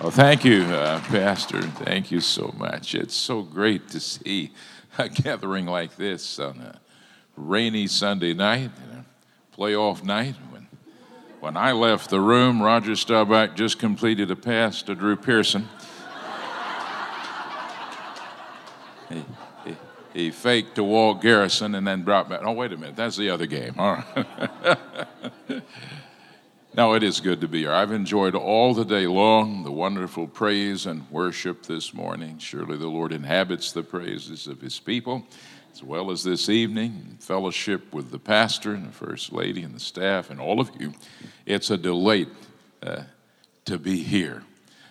Well, thank you, uh, Pastor. Thank you so much. It's so great to see a gathering like this on a rainy Sunday night, playoff night. When, when I left the room, Roger Staubach just completed a pass to Drew Pearson. he, he, he faked to Walt Garrison and then brought back. Oh, wait a minute, that's the other game. All right. Now, it is good to be here. I've enjoyed all the day long the wonderful praise and worship this morning. Surely the Lord inhabits the praises of his people, as well as this evening, fellowship with the pastor and the first lady and the staff and all of you. It's a delight uh, to be here.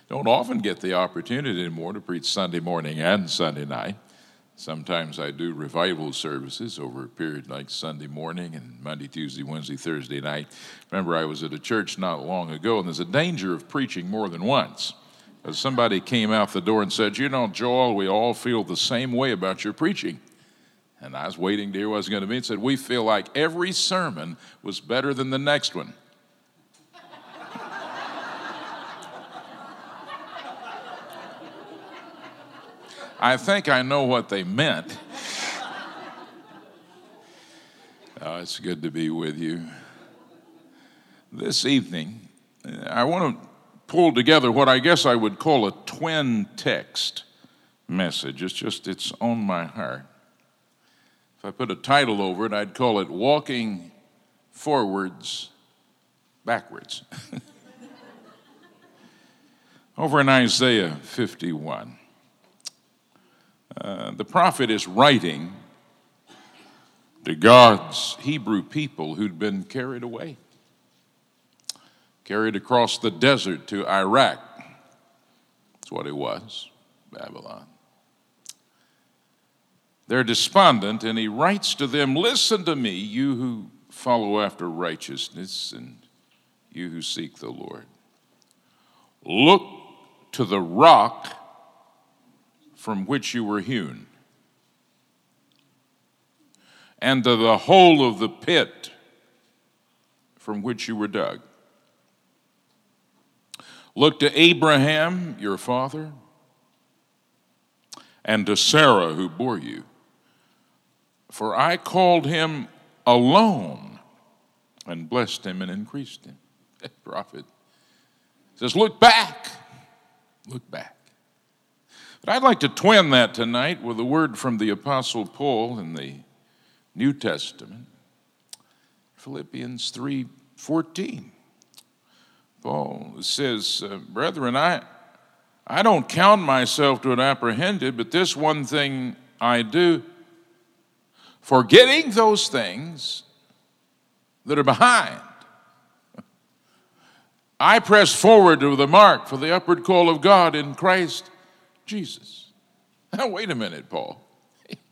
Don't often get the opportunity anymore to preach Sunday morning and Sunday night. Sometimes I do revival services over a period like Sunday morning and Monday, Tuesday, Wednesday, Thursday night. Remember, I was at a church not long ago, and there's a danger of preaching more than once. As somebody came out the door and said, You know, Joel, we all feel the same way about your preaching. And I was waiting to hear what was going to be and said, We feel like every sermon was better than the next one. I think I know what they meant. oh, it's good to be with you. This evening, I want to pull together what I guess I would call a twin text message. It's just, it's on my heart. If I put a title over it, I'd call it Walking Forwards Backwards. over in Isaiah 51. Uh, the prophet is writing to God's Hebrew people who'd been carried away, carried across the desert to Iraq. That's what it was, Babylon. They're despondent, and he writes to them Listen to me, you who follow after righteousness, and you who seek the Lord. Look to the rock from which you were hewn, and to the hole of the pit from which you were dug. Look to Abraham, your father, and to Sarah, who bore you. For I called him alone and blessed him and increased him. Prophet says, Look back, look back. But I'd like to twin that tonight with a word from the Apostle Paul in the New Testament, Philippians 3:14. Paul says, uh, "Brethren, I I don't count myself to have apprehended, but this one thing I do, forgetting those things that are behind." I press forward to the mark for the upward call of God in Christ Jesus. Now, wait a minute, Paul.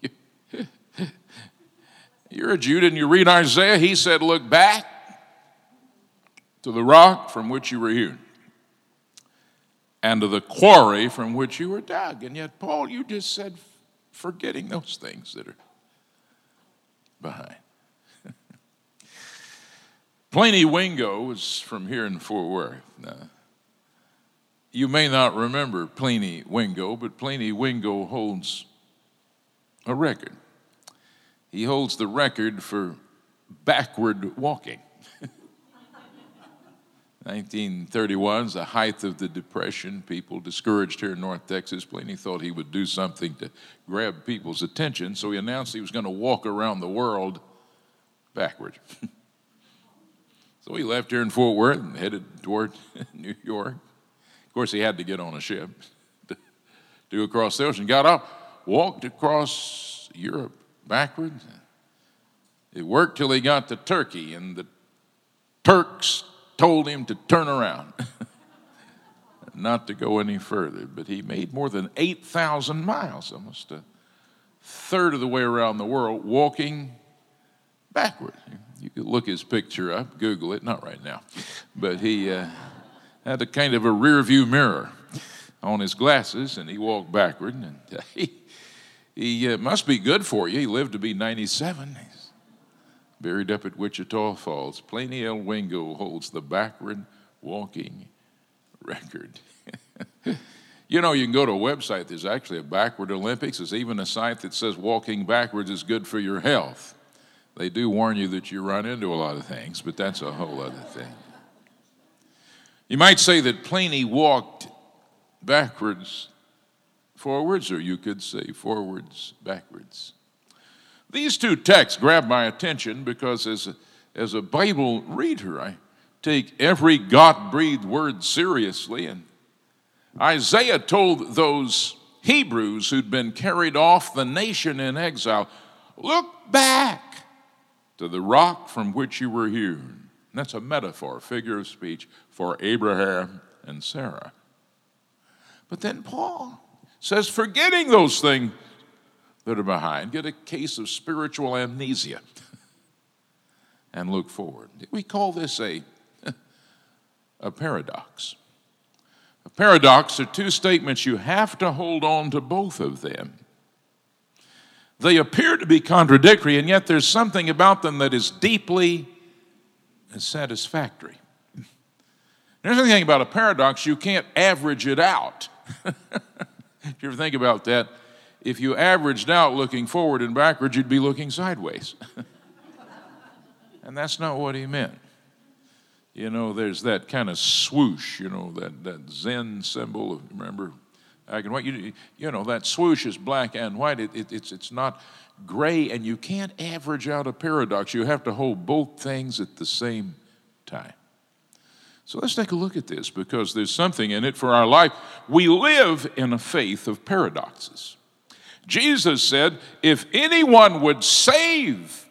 You're a Jude and you read Isaiah. He said, Look back to the rock from which you were hewn and to the quarry from which you were dug. And yet, Paul, you just said, forgetting those things that are behind. Pliny Wingo was from here in Fort Worth. You may not remember Pliny Wingo, but Pliny Wingo holds a record. He holds the record for backward walking. 1931 is the height of the Depression. People discouraged here in North Texas. Pliny thought he would do something to grab people's attention, so he announced he was going to walk around the world backward. so he left here in Fort Worth and headed toward New York. Course, he had to get on a ship to, across the ocean. Got up, walked across Europe backwards. It worked till he got to Turkey, and the Turks told him to turn around, not to go any further. But he made more than 8,000 miles, almost a third of the way around the world, walking backward. You could look his picture up, Google it, not right now, but he. Uh, had a kind of a rear view mirror on his glasses, and he walked backward. And he, he uh, must be good for you. He lived to be 97. He's buried up at Wichita Falls. Pliny L. Wingo holds the backward walking record. You know, you can go to a website, there's actually a backward Olympics. There's even a site that says walking backwards is good for your health. They do warn you that you run into a lot of things, but that's a whole other thing. You might say that Pliny walked backwards, forwards, or you could say forwards, backwards. These two texts grab my attention because as a, as a Bible reader, I take every God breathed word seriously and Isaiah told those Hebrews who'd been carried off the nation in exile, Look back to the rock from which you were hewn. That's a metaphor, figure of speech for Abraham and Sarah. But then Paul says, forgetting those things that are behind, get a case of spiritual amnesia and look forward. We call this a, a paradox. A paradox are two statements you have to hold on to both of them. They appear to be contradictory, and yet there's something about them that is deeply satisfactory. There's anything about a paradox, you can't average it out. if you ever think about that, if you averaged out looking forward and backwards, you'd be looking sideways. and that's not what he meant. You know, there's that kind of swoosh, you know, that, that Zen symbol, remember? Black and white. You, you know, that swoosh is black and white. It, it, it's, it's not gray, and you can't average out a paradox. You have to hold both things at the same time. So let's take a look at this because there's something in it for our life. We live in a faith of paradoxes. Jesus said, if anyone would save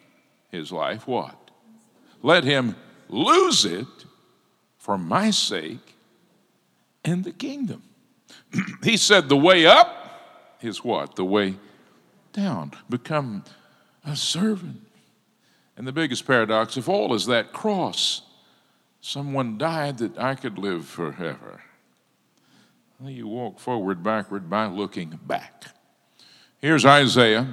his life, what? Let him lose it for my sake and the kingdom. he said, The way up is what? The way down. Become a servant. And the biggest paradox of all is that cross. Someone died that I could live forever. Well, you walk forward, backward by looking back. Here's Isaiah.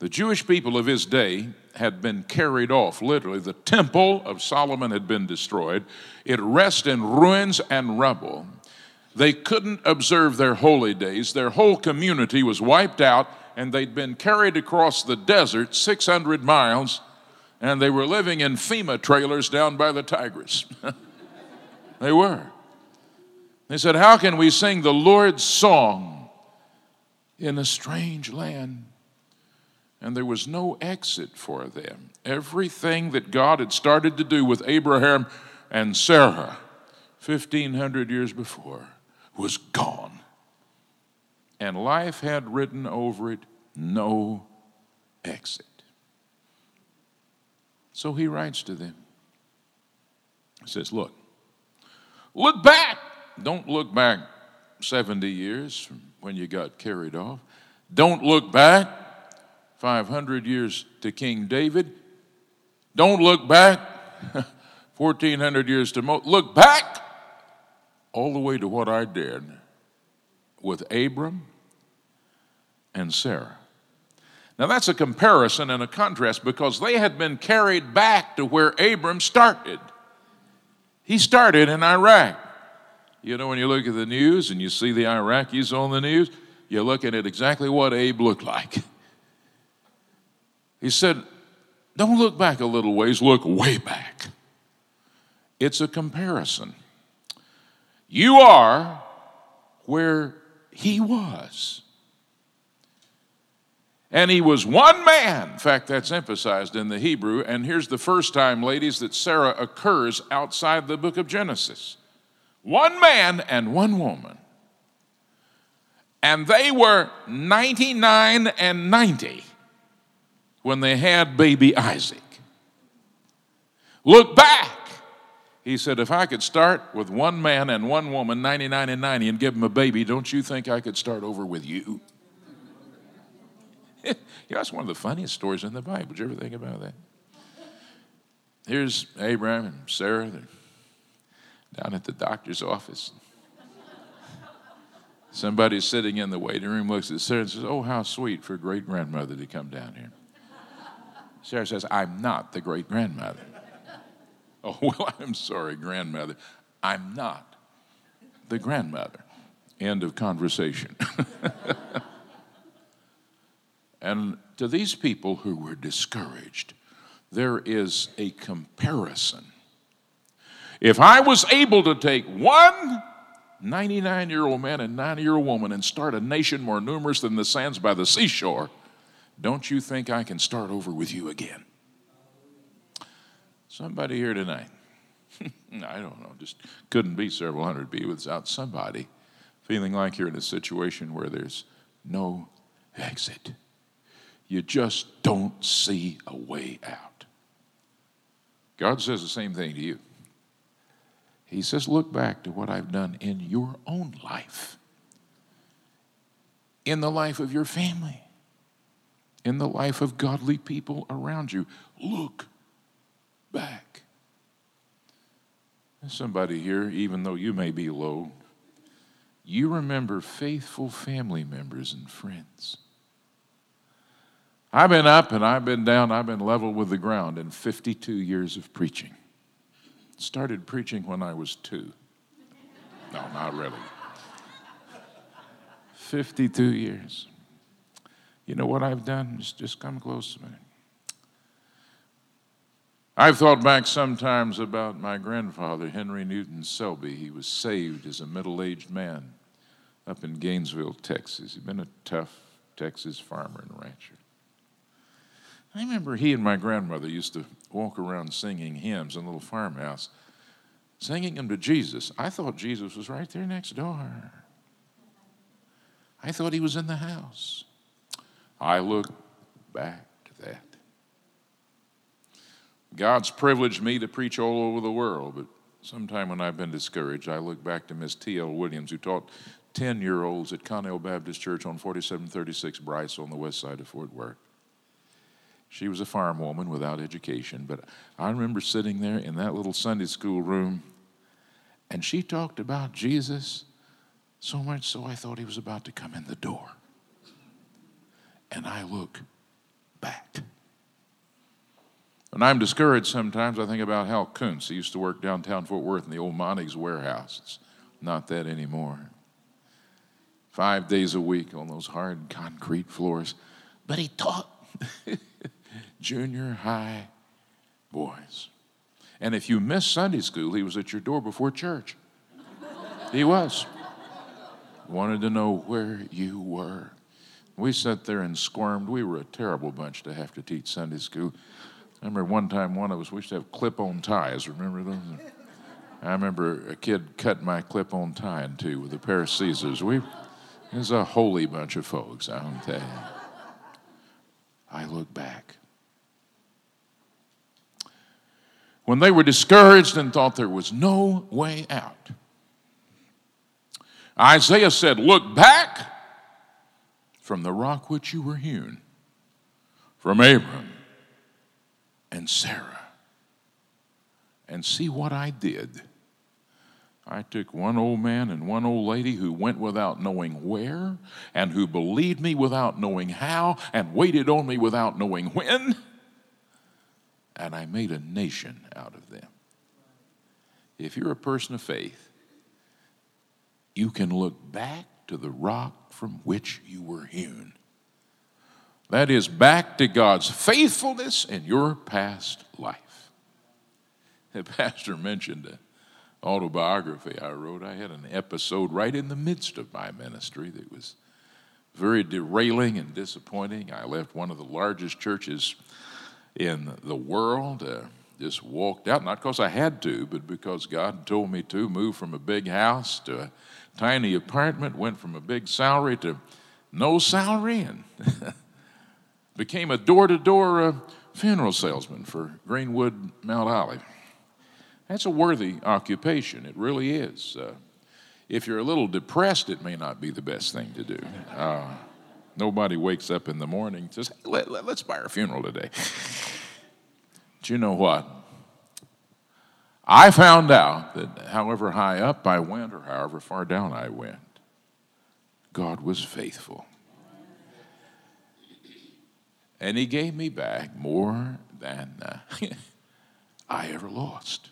The Jewish people of his day had been carried off. Literally, the temple of Solomon had been destroyed. It rests in ruins and rubble. They couldn't observe their holy days. Their whole community was wiped out, and they'd been carried across the desert 600 miles, and they were living in FEMA trailers down by the Tigris. they were. They said, How can we sing the Lord's song in a strange land? and there was no exit for them. Everything that God had started to do with Abraham and Sarah 1500 years before was gone. And life had written over it no exit. So he writes to them. He says, Look, look back. Don't look back 70 years from when you got carried off. Don't look back 500 years to King David. Don't look back 1400 years to Mo. Look back all the way to what I did with Abram and Sarah. Now that's a comparison and a contrast because they had been carried back to where Abram started. He started in Iraq. You know, when you look at the news and you see the Iraqis on the news, you're looking at exactly what Abe looked like. He said, Don't look back a little ways, look way back. It's a comparison. You are where he was. And he was one man. In fact, that's emphasized in the Hebrew. And here's the first time, ladies, that Sarah occurs outside the book of Genesis one man and one woman. And they were 99 and 90 when they had baby Isaac. Look back. He said, If I could start with one man and one woman, 99 and 90, and give them a baby, don't you think I could start over with you? yeah, that's one of the funniest stories in the Bible. Did you ever think about that? Here's Abraham and Sarah. They're down at the doctor's office. Somebody's sitting in the waiting room, looks at Sarah and says, Oh, how sweet for great grandmother to come down here. Sarah says, I'm not the great grandmother. oh, well, I'm sorry, grandmother. I'm not the grandmother. End of conversation. and to these people who were discouraged, there is a comparison. If I was able to take one 99 year old man and 90 year old woman and start a nation more numerous than the sands by the seashore, don't you think I can start over with you again? Somebody here tonight. I don't know, just couldn't be several hundred people without somebody feeling like you're in a situation where there's no exit. You just don't see a way out. God says the same thing to you. He says, Look back to what I've done in your own life, in the life of your family, in the life of godly people around you. Look back. There's somebody here, even though you may be low, you remember faithful family members and friends. I've been up and I've been down, I've been level with the ground in 52 years of preaching. Started preaching when I was two. No, not really. 52 years. You know what I've done? Just, just come close to me. I've thought back sometimes about my grandfather, Henry Newton Selby. He was saved as a middle aged man up in Gainesville, Texas. He'd been a tough Texas farmer and rancher. I remember he and my grandmother used to walk around singing hymns in a little farmhouse, singing them to Jesus. I thought Jesus was right there next door. I thought he was in the house. I look back to that. God's privileged me to preach all over the world, but sometime when I've been discouraged, I look back to Miss T.L. Williams, who taught 10 year olds at Connell Baptist Church on 4736 Bryce on the west side of Fort Worth. She was a farm woman without education, but I remember sitting there in that little Sunday school room, and she talked about Jesus so much so I thought he was about to come in the door. And I look back. And I'm discouraged sometimes, I think about Hal Kuntz. He used to work downtown Fort Worth in the old Monty's warehouse. It's not that anymore. Five days a week on those hard concrete floors. But he taught junior high boys. And if you missed Sunday school, he was at your door before church. He was. Wanted to know where you were. We sat there and squirmed. We were a terrible bunch to have to teach Sunday school. I remember one time one of us, we used to have clip on ties. Remember those? I remember a kid cut my clip on tie in two with a pair of scissors. We, it was a holy bunch of folks, I'll tell you. I look back. When they were discouraged and thought there was no way out, Isaiah said, Look back from the rock which you were hewn, from Abram and Sarah and see what I did. I took one old man and one old lady who went without knowing where, and who believed me without knowing how, and waited on me without knowing when, and I made a nation out of them. If you're a person of faith, you can look back to the rock from which you were hewn that is back to God's faithfulness in your past life. The pastor mentioned an autobiography I wrote. I had an episode right in the midst of my ministry that was very derailing and disappointing. I left one of the largest churches in the world. Uh, just walked out, not because I had to, but because God told me to. Move from a big house to a tiny apartment, went from a big salary to no salary, and became a door to door funeral salesman for Greenwood Mount Olivet. That's a worthy occupation, it really is. Uh, if you're a little depressed, it may not be the best thing to do. Uh, nobody wakes up in the morning and says, hey, let, let's buy a funeral today. Do you know what? I found out that however high up I went or however far down I went, God was faithful. And he gave me back more than uh, I ever lost.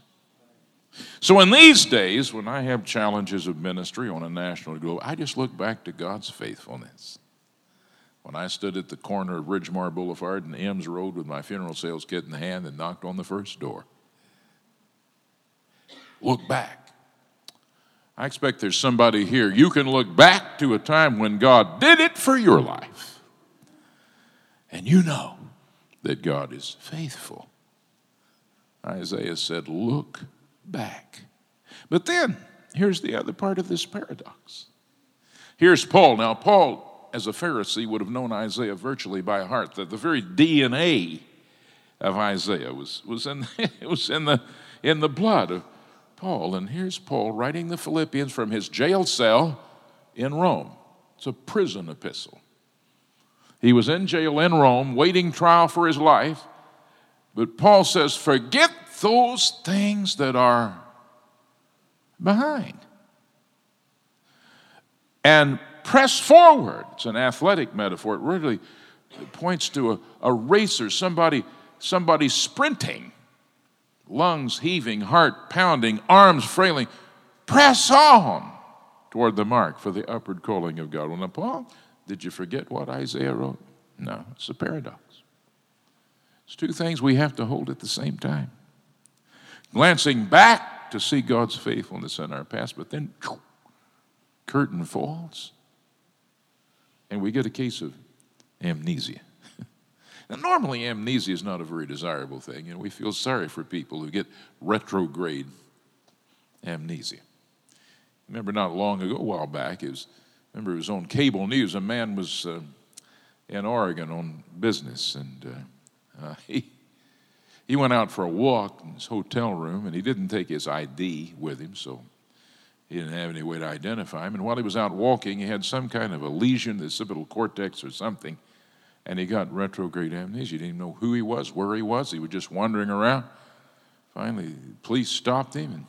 So, in these days, when I have challenges of ministry on a national globe, I just look back to God's faithfulness. When I stood at the corner of Ridgmar Boulevard and Ems Road with my funeral sales kit in the hand and knocked on the first door, look back. I expect there's somebody here. You can look back to a time when God did it for your life. And you know that God is faithful. Isaiah said, Look back. But then, here's the other part of this paradox. Here's Paul. Now, Paul, as a Pharisee, would have known Isaiah virtually by heart, that the very DNA of Isaiah was, was, in, it was in, the, in the blood of Paul. And here's Paul writing the Philippians from his jail cell in Rome. It's a prison epistle. He was in jail in Rome, waiting trial for his life. But Paul says, Forget those things that are behind and press forward. It's an athletic metaphor. It really points to a, a racer, somebody, somebody sprinting, lungs heaving, heart pounding, arms frailing. Press on toward the mark for the upward calling of God. Well, now, Paul, did you forget what Isaiah wrote? No, it's a paradox. It's two things we have to hold at the same time. Glancing back to see God's faithfulness in our past, but then curtain falls and we get a case of amnesia. now, normally, amnesia is not a very desirable thing, and we feel sorry for people who get retrograde amnesia. Remember, not long ago, a while back, was, remember it was on cable news. A man was uh, in Oregon on business, and uh, uh, he he went out for a walk in his hotel room, and he didn't take his ID with him, so he didn't have any way to identify him. And while he was out walking, he had some kind of a lesion, the occipital cortex or something, and he got retrograde amnesia. He didn't even know who he was, where he was. He was just wandering around. Finally, police stopped him, and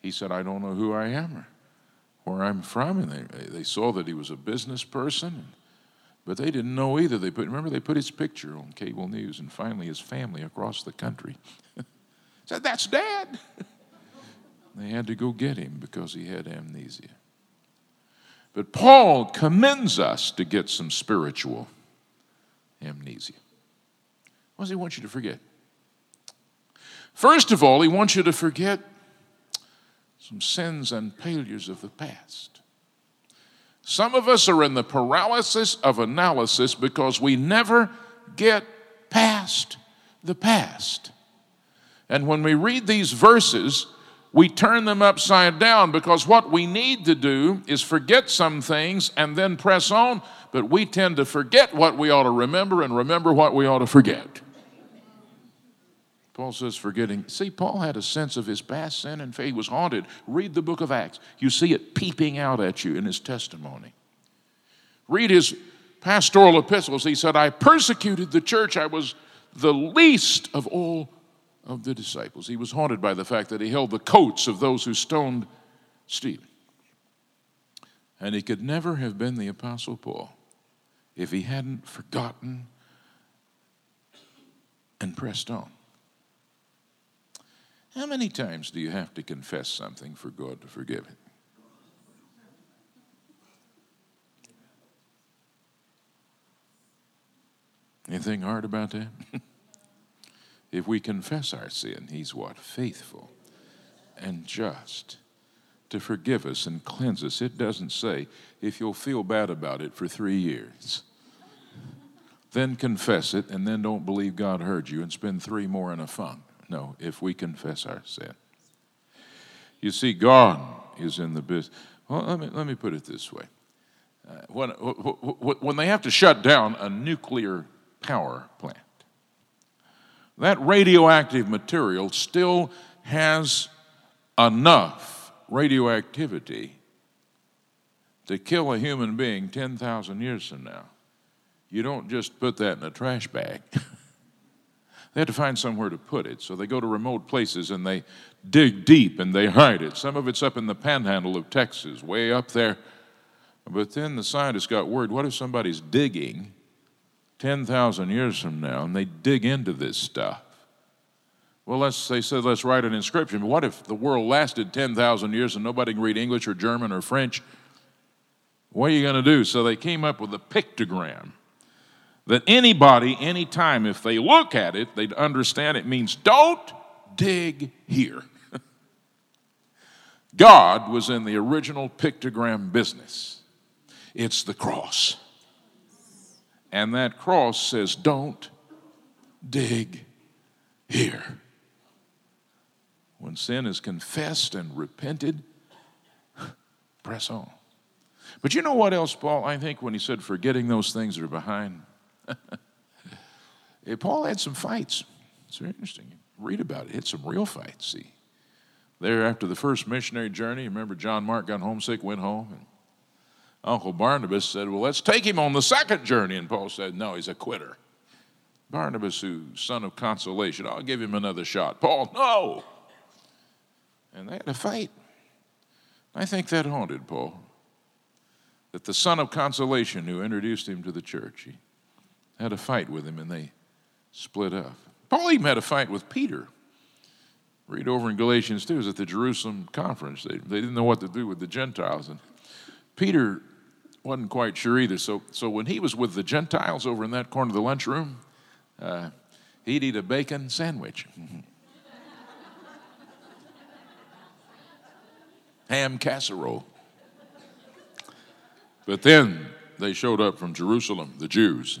he said, I don't know who I am or where I'm from. And they, they saw that he was a business person. But they didn't know either. They put, remember, they put his picture on cable news, and finally his family across the country said, That's dad. they had to go get him because he had amnesia. But Paul commends us to get some spiritual amnesia. What does he want you to forget? First of all, he wants you to forget some sins and failures of the past. Some of us are in the paralysis of analysis because we never get past the past. And when we read these verses, we turn them upside down because what we need to do is forget some things and then press on, but we tend to forget what we ought to remember and remember what we ought to forget. Paul says, forgetting. See, Paul had a sense of his past sin and faith. He was haunted. Read the book of Acts. You see it peeping out at you in his testimony. Read his pastoral epistles. He said, I persecuted the church. I was the least of all of the disciples. He was haunted by the fact that he held the coats of those who stoned Stephen. And he could never have been the Apostle Paul if he hadn't forgotten and pressed on. How many times do you have to confess something for God to forgive it? Anything hard about that? if we confess our sin, He's what? Faithful and just to forgive us and cleanse us. It doesn't say if you'll feel bad about it for three years. Then confess it and then don't believe God heard you and spend three more in a funk. No, if we confess our sin. You see, God is in the business. Well, let me, let me put it this way. Uh, when, when they have to shut down a nuclear power plant, that radioactive material still has enough radioactivity to kill a human being 10,000 years from now. You don't just put that in a trash bag. They had to find somewhere to put it. So they go to remote places and they dig deep and they hide it. Some of it's up in the panhandle of Texas, way up there. But then the scientists got word what if somebody's digging 10,000 years from now and they dig into this stuff? Well, let's, they said, let's write an inscription. But what if the world lasted 10,000 years and nobody can read English or German or French? What are you going to do? So they came up with a pictogram that anybody, anytime, if they look at it, they'd understand it means don't dig here. God was in the original pictogram business. It's the cross. And that cross says, don't dig here. When sin is confessed and repented, press on. But you know what else, Paul? I think when he said forgetting those things that are behind, Paul had some fights. It's very interesting. Read about it. He had some real fights, see. There, after the first missionary journey, remember John Mark got homesick, went home, and Uncle Barnabas said, Well, let's take him on the second journey. And Paul said, No, he's a quitter. Barnabas, who son of consolation, I'll give him another shot. Paul, no. And they had a fight. I think that haunted Paul. That the son of consolation who introduced him to the church, he had a fight with him and they split up. Paul even had a fight with Peter. Read over in Galatians 2, it was at the Jerusalem conference. They, they didn't know what to do with the Gentiles. And Peter wasn't quite sure either. So, so when he was with the Gentiles over in that corner of the lunchroom, uh, he'd eat a bacon sandwich. Ham casserole. But then they showed up from Jerusalem, the Jews.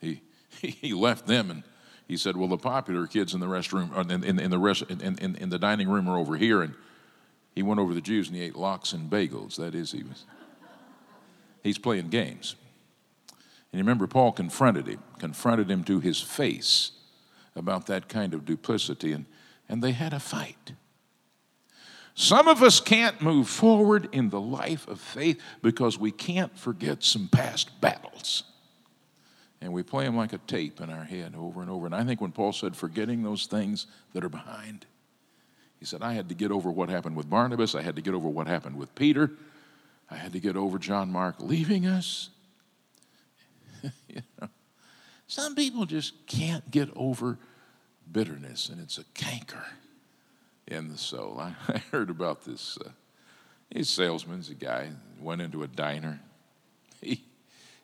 He, he left them and he said, Well, the popular kids in the restroom, uh, in, in, in the rest, in, in, in the dining room are over here. And he went over to the Jews and he ate lox and bagels. That is, he was, he's playing games. And you remember, Paul confronted him, confronted him to his face about that kind of duplicity, and, and they had a fight. Some of us can't move forward in the life of faith because we can't forget some past battles. And we play them like a tape in our head over and over. And I think when Paul said, forgetting those things that are behind, he said, I had to get over what happened with Barnabas. I had to get over what happened with Peter. I had to get over John Mark leaving us. you know, some people just can't get over bitterness, and it's a canker in the soul. I, I heard about this. Uh, he's a salesman, he's a guy, went into a diner. He,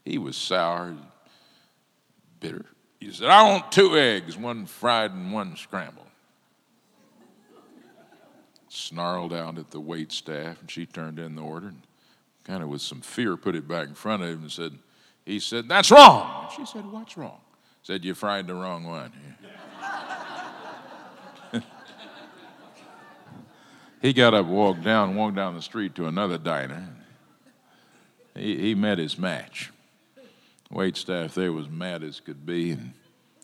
he was sour, bitter. He said, I want two eggs, one fried and one scrambled. Snarled out at the wait staff, and she turned in the order and kind of with some fear put it back in front of him and said, he said, That's wrong. And she said, What's wrong? Said, You fried the wrong one. he got up, walked down, walked down the street to another diner. He, he met his match. Wait staff there was mad as could be. And,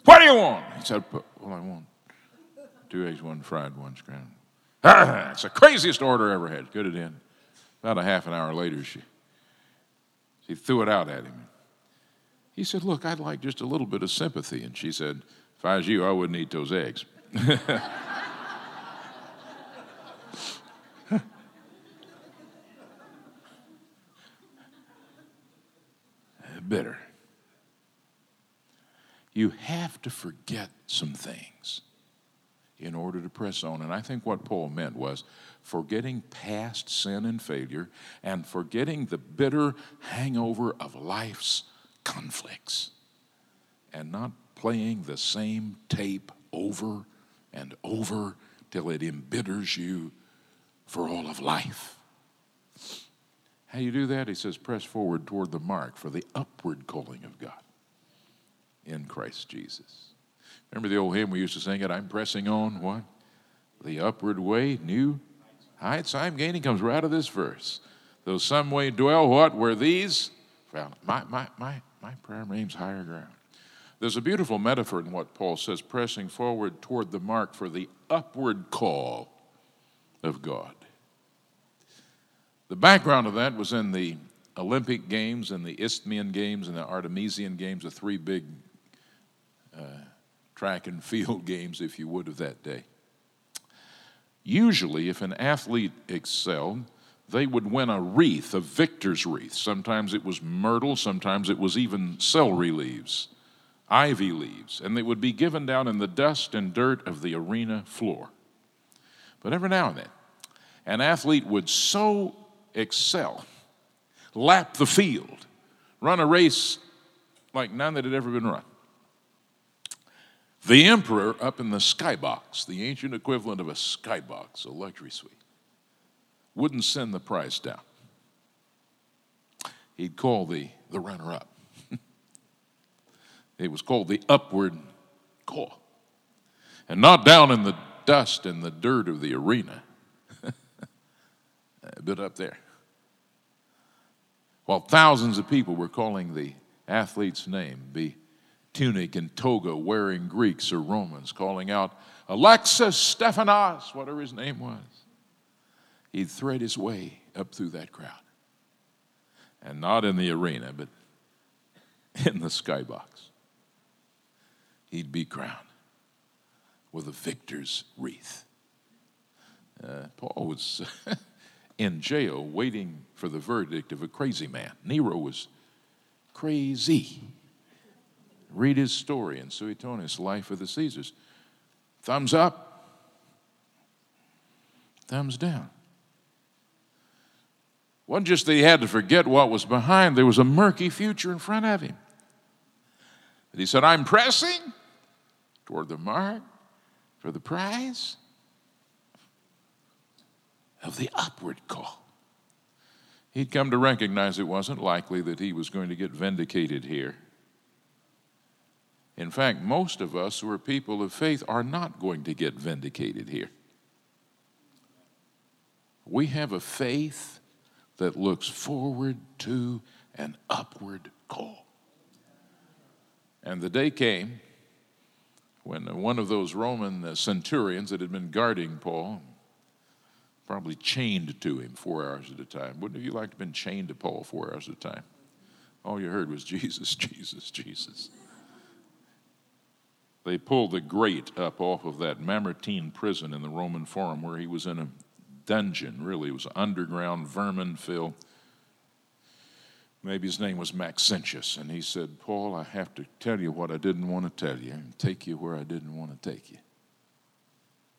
what do you want? He said, Well, I want two eggs, one fried, one scrambled. it's the craziest order I ever had. Good it in. About a half an hour later, she, she threw it out at him. He said, Look, I'd like just a little bit of sympathy. And she said, If I was you, I wouldn't eat those eggs. Bitter. You have to forget some things in order to press on. And I think what Paul meant was forgetting past sin and failure and forgetting the bitter hangover of life's conflicts and not playing the same tape over and over till it embitters you for all of life. How you do that? He says, press forward toward the mark for the upward calling of God in Christ Jesus. Remember the old hymn we used to sing it, I'm pressing on what? The upward way, new heights I'm gaining comes right out of this verse. Though some way dwell what? Where these found. My, my, my, my prayer aims higher ground. There's a beautiful metaphor in what Paul says, pressing forward toward the mark for the upward call of God. The background of that was in the Olympic Games and the Isthmian Games and the Artemisian Games, the three big uh, track and field games, if you would, of that day. Usually, if an athlete excelled, they would win a wreath, a victor's wreath. Sometimes it was myrtle, sometimes it was even celery leaves ivy leaves, and they would be given down in the dust and dirt of the arena floor. But every now and then, an athlete would so excel, lap the field, run a race like none that had ever been run. The emperor up in the skybox, the ancient equivalent of a skybox, a luxury suite, wouldn't send the price down. He'd call the, the runner up. it was called the upward call. And not down in the dust and the dirt of the arena, but up there. While thousands of people were calling the athlete's name, be tunic and toga wearing Greeks or Romans, calling out, Alexis Stephanos, whatever his name was. He'd thread his way up through that crowd. And not in the arena, but in the skybox. He'd be crowned with a victor's wreath. Uh, Paul was in jail waiting for the verdict of a crazy man. Nero was crazy. Read his story in Suetonius, Life of the Caesars. Thumbs up, thumbs down. Wasn't just that he had to forget what was behind, there was a murky future in front of him. He said, I'm pressing toward the mark for the prize of the upward call. He'd come to recognize it wasn't likely that he was going to get vindicated here. In fact, most of us who are people of faith are not going to get vindicated here. We have a faith that looks forward to an upward call. And the day came when one of those Roman centurions that had been guarding Paul, probably chained to him four hours at a time. Wouldn't have you liked to have been chained to Paul four hours at a time? All you heard was Jesus, Jesus, Jesus. They pulled the grate up off of that Mamertine prison in the Roman Forum where he was in a dungeon, really. It was underground, vermin filled. Maybe his name was Maxentius. And he said, Paul, I have to tell you what I didn't want to tell you and take you where I didn't want to take you.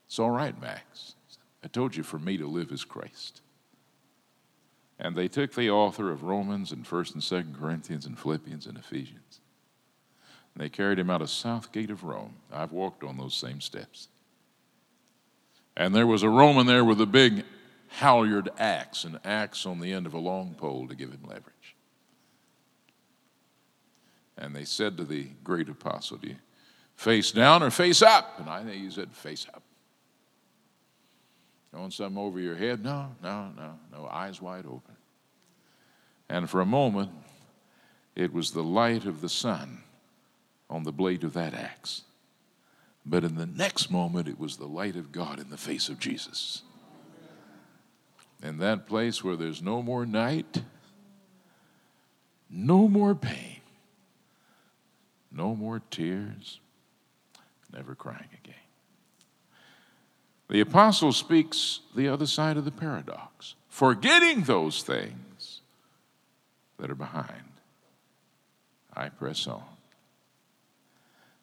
It's all right, Max. I told you for me to live as Christ. And they took the author of Romans and 1st and 2nd Corinthians and Philippians and Ephesians. And they carried him out of South Gate of Rome. I've walked on those same steps. And there was a Roman there with a big halyard axe, an axe on the end of a long pole to give him leverage. And they said to the great apostle, Do you face down or face up? And I think he said, Face up. Throwing something over your head? No, no, no, no. Eyes wide open. And for a moment, it was the light of the sun on the blade of that axe. But in the next moment, it was the light of God in the face of Jesus. In that place where there's no more night, no more pain, no more tears, never crying again. The apostle speaks the other side of the paradox, forgetting those things that are behind. I press on.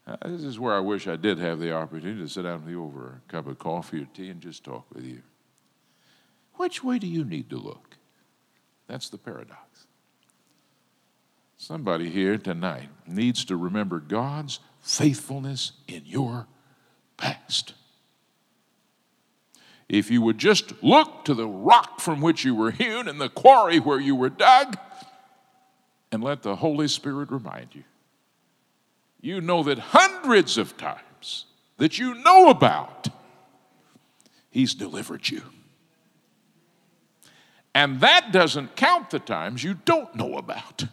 Uh, this is where I wish I did have the opportunity to sit down with you over a cup of coffee or tea and just talk with you. Which way do you need to look? That's the paradox. Somebody here tonight needs to remember God's faithfulness in your past. If you would just look to the rock from which you were hewn and the quarry where you were dug, and let the Holy Spirit remind you you know that hundreds of times that you know about, He's delivered you. And that doesn't count the times you don't know about.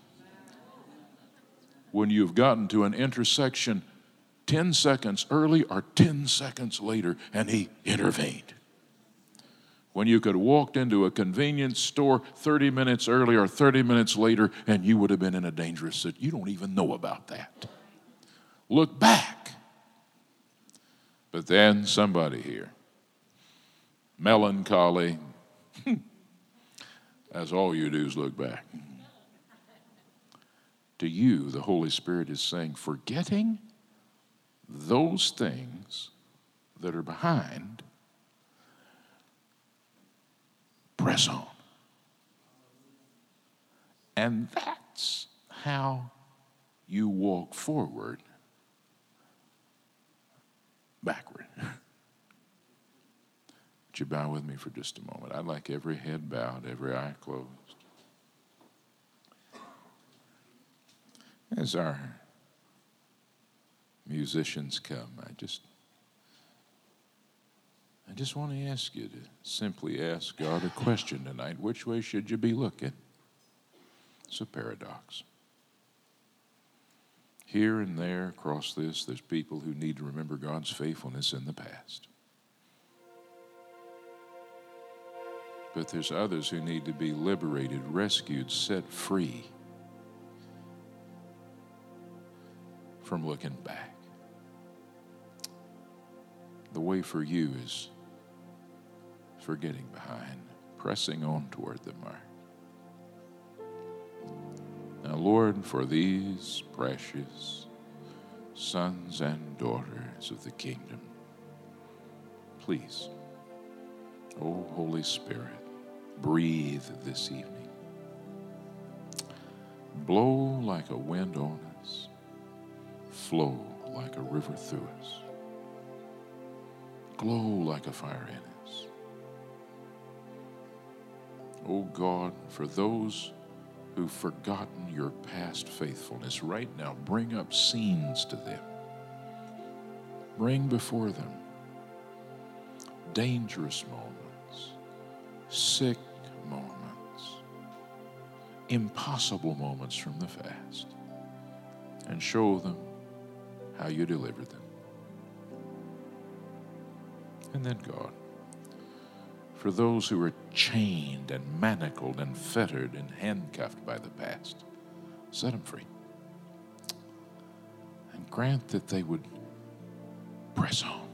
When you've gotten to an intersection 10 seconds early or 10 seconds later and He intervened when you could have walked into a convenience store 30 minutes early or 30 minutes later and you would have been in a dangerous situation. You don't even know about that look back. But then somebody here, melancholy, as all you do is look back. To you, the Holy Spirit is saying, forgetting those things that are behind, press on. And that's how you walk forward backward. Would you bow with me for just a moment? I'd like every head bowed, every eye closed. As our musicians come, I just I just want to ask you to simply ask God a question tonight. Which way should you be looking? It's a paradox. Here and there across this, there's people who need to remember God's faithfulness in the past. But there's others who need to be liberated, rescued, set free from looking back. The way for you is forgetting behind, pressing on toward the mark. Now, Lord, for these precious sons and daughters of the kingdom, please, O Holy Spirit, breathe this evening. Blow like a wind on us, flow like a river through us, glow like a fire in us. O God, for those who've forgotten your past faithfulness right now, bring up scenes to them. Bring before them dangerous moments, sick moments, impossible moments from the past, and show them how you delivered them. And then, God, for those who are chained and manacled and fettered and handcuffed by the past. Set them free. And grant that they would press on.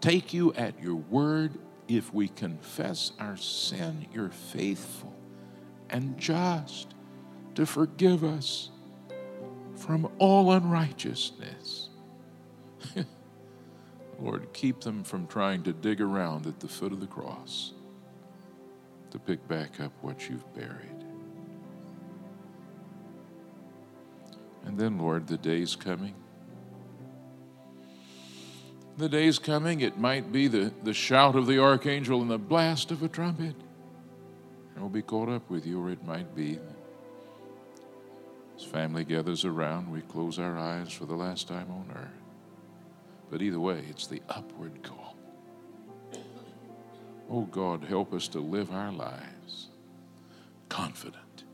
Take you at your word. If we confess our sin, you're faithful and just to forgive us from all unrighteousness. Lord, keep them from trying to dig around at the foot of the cross to pick back up what you've buried. And then, Lord, the day's coming. The day's coming, it might be the, the shout of the archangel and the blast of a trumpet. And we'll be caught up with you, or it might be as family gathers around, we close our eyes for the last time on earth. But either way, it's the upward call. Oh God, help us to live our lives confident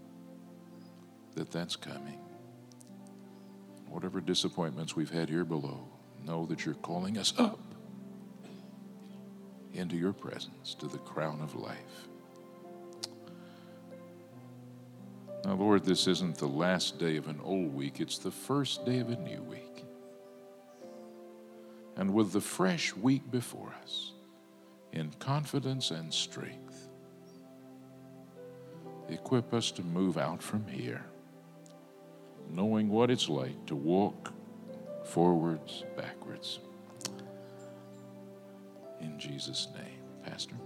that that's coming. Whatever disappointments we've had here below, know that you're calling us up into your presence to the crown of life. Now, Lord, this isn't the last day of an old week, it's the first day of a new week and with the fresh week before us in confidence and strength. Equip us to move out from here, knowing what it's like to walk forwards, backwards. In Jesus' name, Pastor.